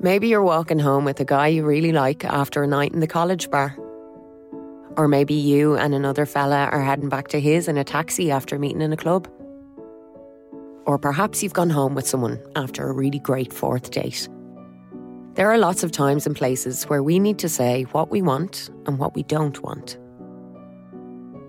Maybe you're walking home with a guy you really like after a night in the college bar. Or maybe you and another fella are heading back to his in a taxi after meeting in a club. Or perhaps you've gone home with someone after a really great fourth date. There are lots of times and places where we need to say what we want and what we don't want.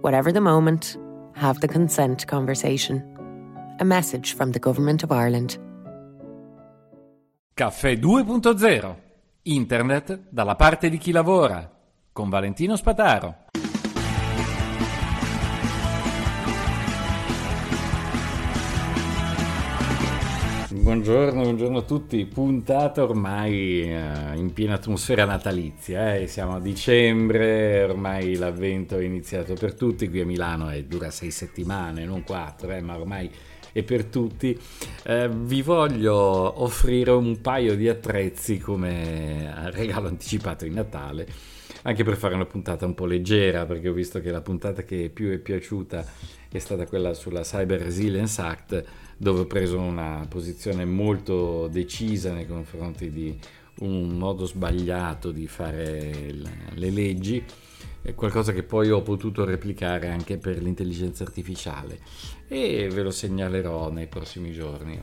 Whatever the moment, have the consent conversation. A message from the Government of Ireland. Caffè 2.0 Internet dalla parte di chi lavora con Valentino Spataro. Buongiorno, buongiorno a tutti. Puntata ormai eh, in piena atmosfera natalizia. Eh? Siamo a dicembre, ormai l'avvento è iniziato per tutti. Qui a Milano e dura sei settimane, non quattro, eh, ma ormai è per tutti. Eh, vi voglio offrire un paio di attrezzi come regalo anticipato di Natale anche per fare una puntata un po' leggera, perché ho visto che la puntata che più è piaciuta è stata quella sulla Cyber Resilience Act, dove ho preso una posizione molto decisa nei confronti di un modo sbagliato di fare le leggi è qualcosa che poi ho potuto replicare anche per l'intelligenza artificiale e ve lo segnalerò nei prossimi giorni.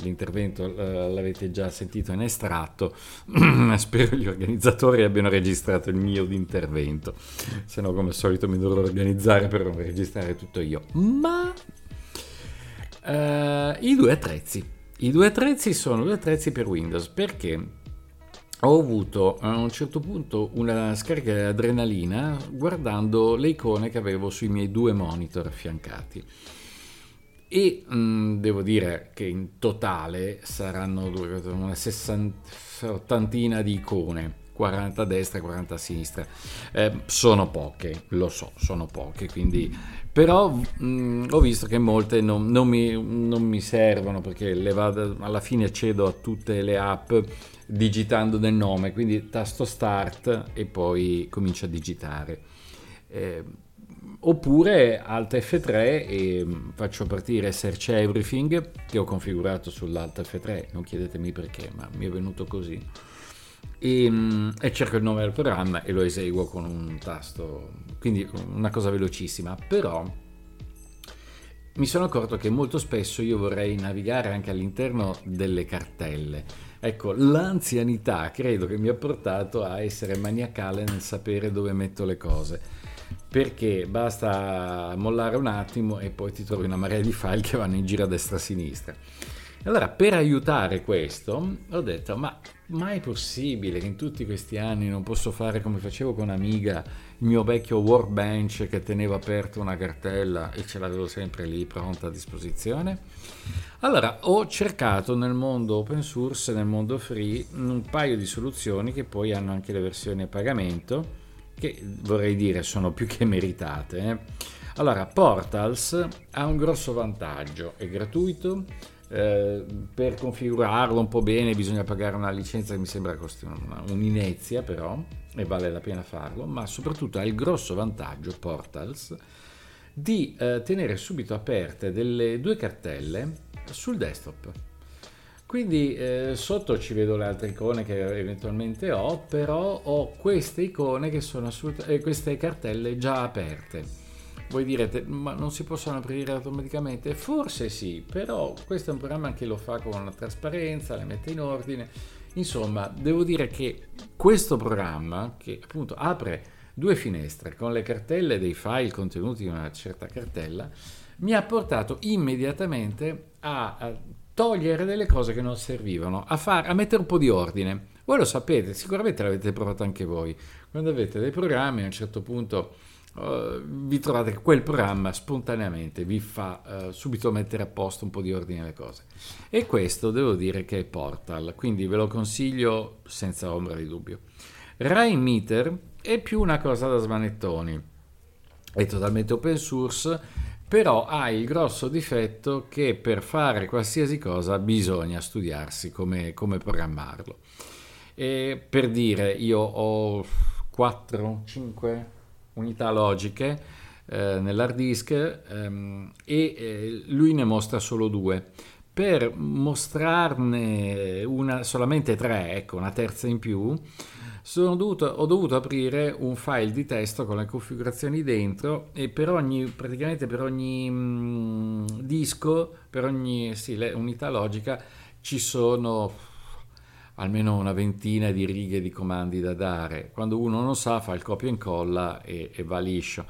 L'intervento l'avete già sentito in estratto, spero gli organizzatori abbiano registrato il mio intervento, se no come al solito mi dovrò organizzare per non registrare tutto io. Ma uh, i due attrezzi. I due attrezzi sono due attrezzi per Windows perché ho avuto a un certo punto una scarica di adrenalina guardando le icone che avevo sui miei due monitor affiancati. E mh, mm, devo dire che in totale saranno una sessantina di icone 40 a destra e 40 a sinistra. Eh, sono poche, lo so, sono poche, quindi... Però mh, ho visto che molte non, non, mi, non mi, servono perché vado, alla fine accedo a tutte le app digitando del nome, quindi tasto start e poi comincio a digitare. Eh, oppure Alt F3 e faccio partire Search Everything che ho configurato sull'Alt F3, non chiedetemi perché, ma mi è venuto così e, mm, e, cerco il nome del programma e lo eseguo con un tasto, quindi una cosa velocissima, però mi sono accorto che molto spesso io vorrei navigare anche all'interno delle cartelle. Ecco, l'anzianità credo che mi ha portato a essere maniacale nel sapere dove metto le cose. Perché basta mollare un attimo e poi ti trovi una marea di file che vanno in giro a destra e a sinistra. Allora, per aiutare questo, ho detto, ma mai possibile che in tutti questi anni non posso fare come facevo con Amiga, il mio vecchio workbench che tenevo aperto una cartella e ce l'avevo sempre lì pronta a disposizione? Allora, ho cercato nel mondo open source, nel mondo free, un paio di soluzioni che poi hanno anche le versioni a pagamento, che vorrei dire sono più che meritate. Eh? Allora, Portals ha un grosso vantaggio, è gratuito, eh, per configurarlo un po' bene bisogna pagare una licenza che mi sembra costi una, un'inezia però e vale la pena farlo ma soprattutto ha il grosso vantaggio Portals di eh, tenere subito aperte delle due cartelle sul desktop. Quindi eh, sotto ci vedo le altre icone che eventualmente ho però ho queste icone che sono assolut- eh, queste cartelle già aperte voi direte, ma non si possono aprire automaticamente? Forse sì, però questo è un programma che lo fa con trasparenza, le mette in ordine. Insomma, devo dire che questo programma, che appunto apre due finestre con le cartelle dei file contenuti in una certa cartella, mi ha portato immediatamente a, a togliere delle cose che non servivano, a, far, a mettere un po' di ordine. Voi lo sapete, sicuramente l'avete provato anche voi. Quando avete dei programmi a un certo punto uh, vi trovate quel programma spontaneamente vi fa uh, subito mettere a posto un po' di ordine alle cose. E questo devo dire che è Portal, quindi ve lo consiglio senza ombra di dubbio. Rain Meter è più una cosa da smanettoni, è totalmente open source, però ha il grosso difetto che per fare qualsiasi cosa bisogna studiarsi come, come programmarlo. E per dire, io ho 4, 5, unità logiche eh, nell'hard disk ehm, e eh, lui ne mostra solo due. Per mostrarne una, solamente tre, ecco, una terza in più, dovuto, ho dovuto aprire un file di testo con le configurazioni dentro e per ogni, praticamente per ogni mh, mm, disco, per ogni sì, unità logica ci sono almeno una ventina di righe di comandi da dare. Quando uno non sa fa il copia e incolla e, e va liscio.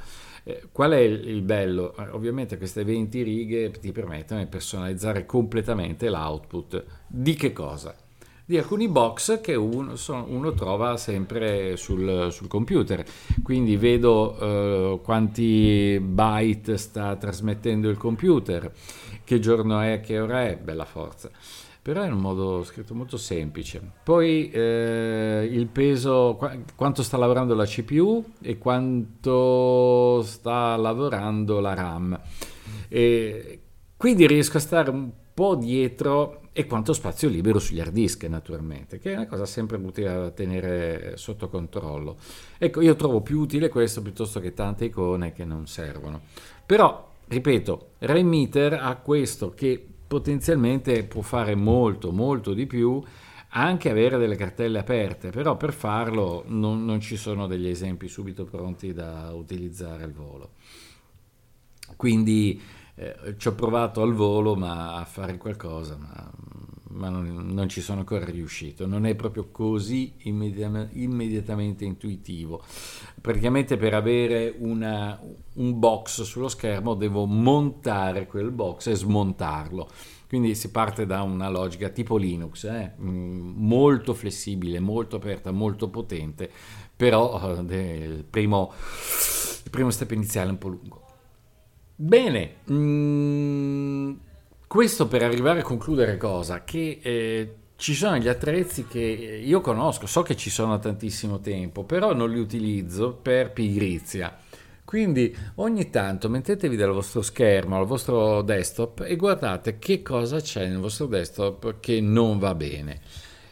Eh, qual è il, bello? Eh, ovviamente queste 20 righe ti permettono di personalizzare completamente l'output. Di che cosa? Di alcuni box che uno, uno trova sempre sul, sul, computer. Quindi vedo eh, quanti byte sta trasmettendo il computer, che giorno è, che ora è, bella forza però in un modo scritto molto semplice. Poi eh, il peso, qu- quanto sta lavorando la CPU e quanto sta lavorando la RAM. E quindi riesco a stare un po' dietro e quanto spazio libero sugli hard disk naturalmente, che è una cosa sempre utile da tenere sotto controllo. Ecco, io trovo più utile questo piuttosto che tante icone che non servono. Però, ripeto, Rainmeter ha questo che potenzialmente può fare molto, molto di più, anche avere delle cartelle aperte, però per farlo non, non ci sono degli esempi subito pronti da utilizzare al volo. Quindi eh, ci ho provato al volo ma a fare qualcosa, ma, ma non, non, ci sono ancora riuscito. Non è proprio così immediat- immediatamente intuitivo. Praticamente per avere una, un box sullo schermo devo montare quel box e smontarlo. Quindi si parte da una logica tipo Linux, eh? Mm, molto flessibile, molto aperta, molto potente, però eh, il, primo, il primo step iniziale è un po' lungo. Bene, mm, questo per arrivare a concludere cosa? Che eh, ci sono gli attrezzi che io conosco, so che ci sono da tantissimo tempo, però non li utilizzo per pigrizia. Quindi ogni tanto mettetevi dal vostro schermo al vostro desktop e guardate che cosa c'è nel vostro desktop che non va bene.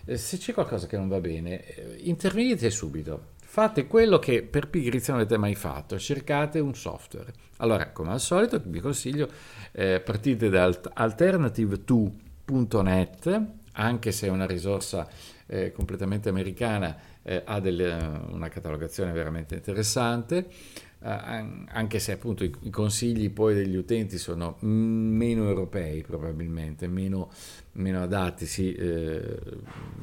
Eh, se c'è qualcosa che non va bene, eh, intervenite subito. Fate quello che per pigrizia non avete mai fatto, cercate un software. Allora, come al solito, vi consiglio, eh, partite da alternative2.net, anche se è una risorsa eh, completamente americana, eh, ha delle, una catalogazione veramente interessante, anche se appunto i, i, consigli poi degli utenti sono meno europei probabilmente, meno, meno adatti, si eh,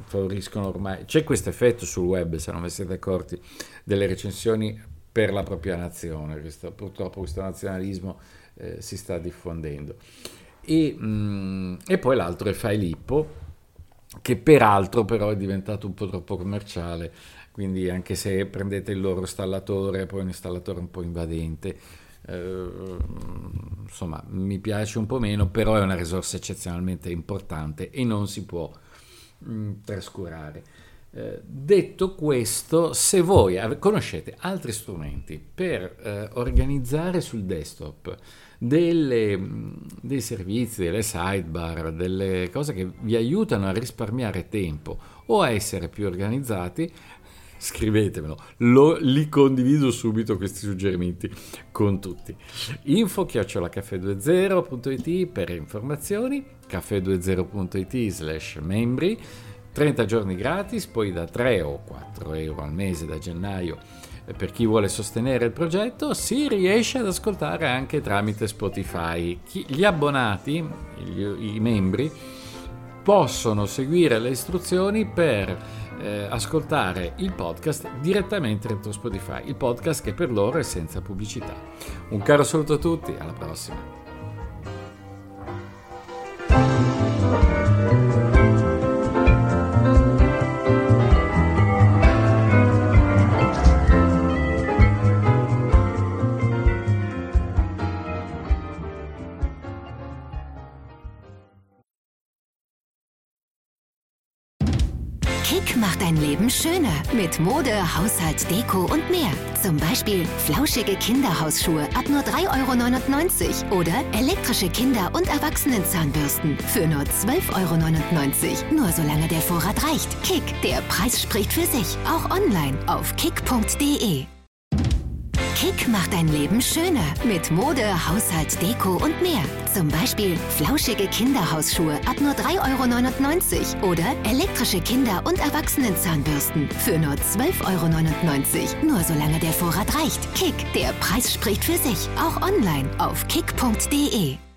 favoriscono ormai, c'è questo effetto sul web, se non vi siete accorti, delle recensioni per la propria nazione. Questo, purtroppo questo nazionalismo eh, si sta diffondendo. E, mh, mm, e, poi l'altro è Filippo, che peraltro però è diventato un po' troppo commerciale, quindi anche se prendete il loro installatore, poi un installatore un po' invadente, eh, insomma mi piace un po' meno, però è una risorsa eccezionalmente importante e non si può mh, mm, trascurare. Eh, detto questo, se voi conoscete altri strumenti per eh, organizzare sul desktop delle, mm, dei servizi, delle sidebar, delle cose che vi aiutano a risparmiare tempo o a essere più organizzati, scrivetemelo, Lo, li condivido subito questi suggerimenti con tutti. Info chiocciolacaffè20.it per informazioni, caffè20.it slash membri 30 giorni gratis, poi da 3 o 4 euro al mese da gennaio eh, per chi vuole sostenere il progetto, si riesce ad ascoltare anche tramite Spotify. Chi, gli abbonati, gli, i membri, possono seguire le istruzioni per eh, ascoltare il podcast direttamente dentro Spotify, il podcast che per loro è senza pubblicità. Un caro saluto a tutti, alla prossima. Dein Leben schöner mit Mode, Haushalt, Deko und mehr. Zum Beispiel flauschige Kinderhausschuhe ab nur 3,99 Euro oder elektrische Kinder- und Erwachsenenzahnbürsten für nur 12,99 Euro. Nur solange der Vorrat reicht. Kick, der Preis spricht für sich. Auch online auf kick.de. Kick macht dein Leben schöner. Mit Mode, Haushalt, Deko und mehr. Zum Beispiel flauschige Kinderhausschuhe ab nur 3,99 Euro oder elektrische Kinder- und Erwachsenenzahnbürsten für nur 12,99 Euro. Nur solange der Vorrat reicht. Kick, der Preis spricht für sich. Auch online auf kick.de.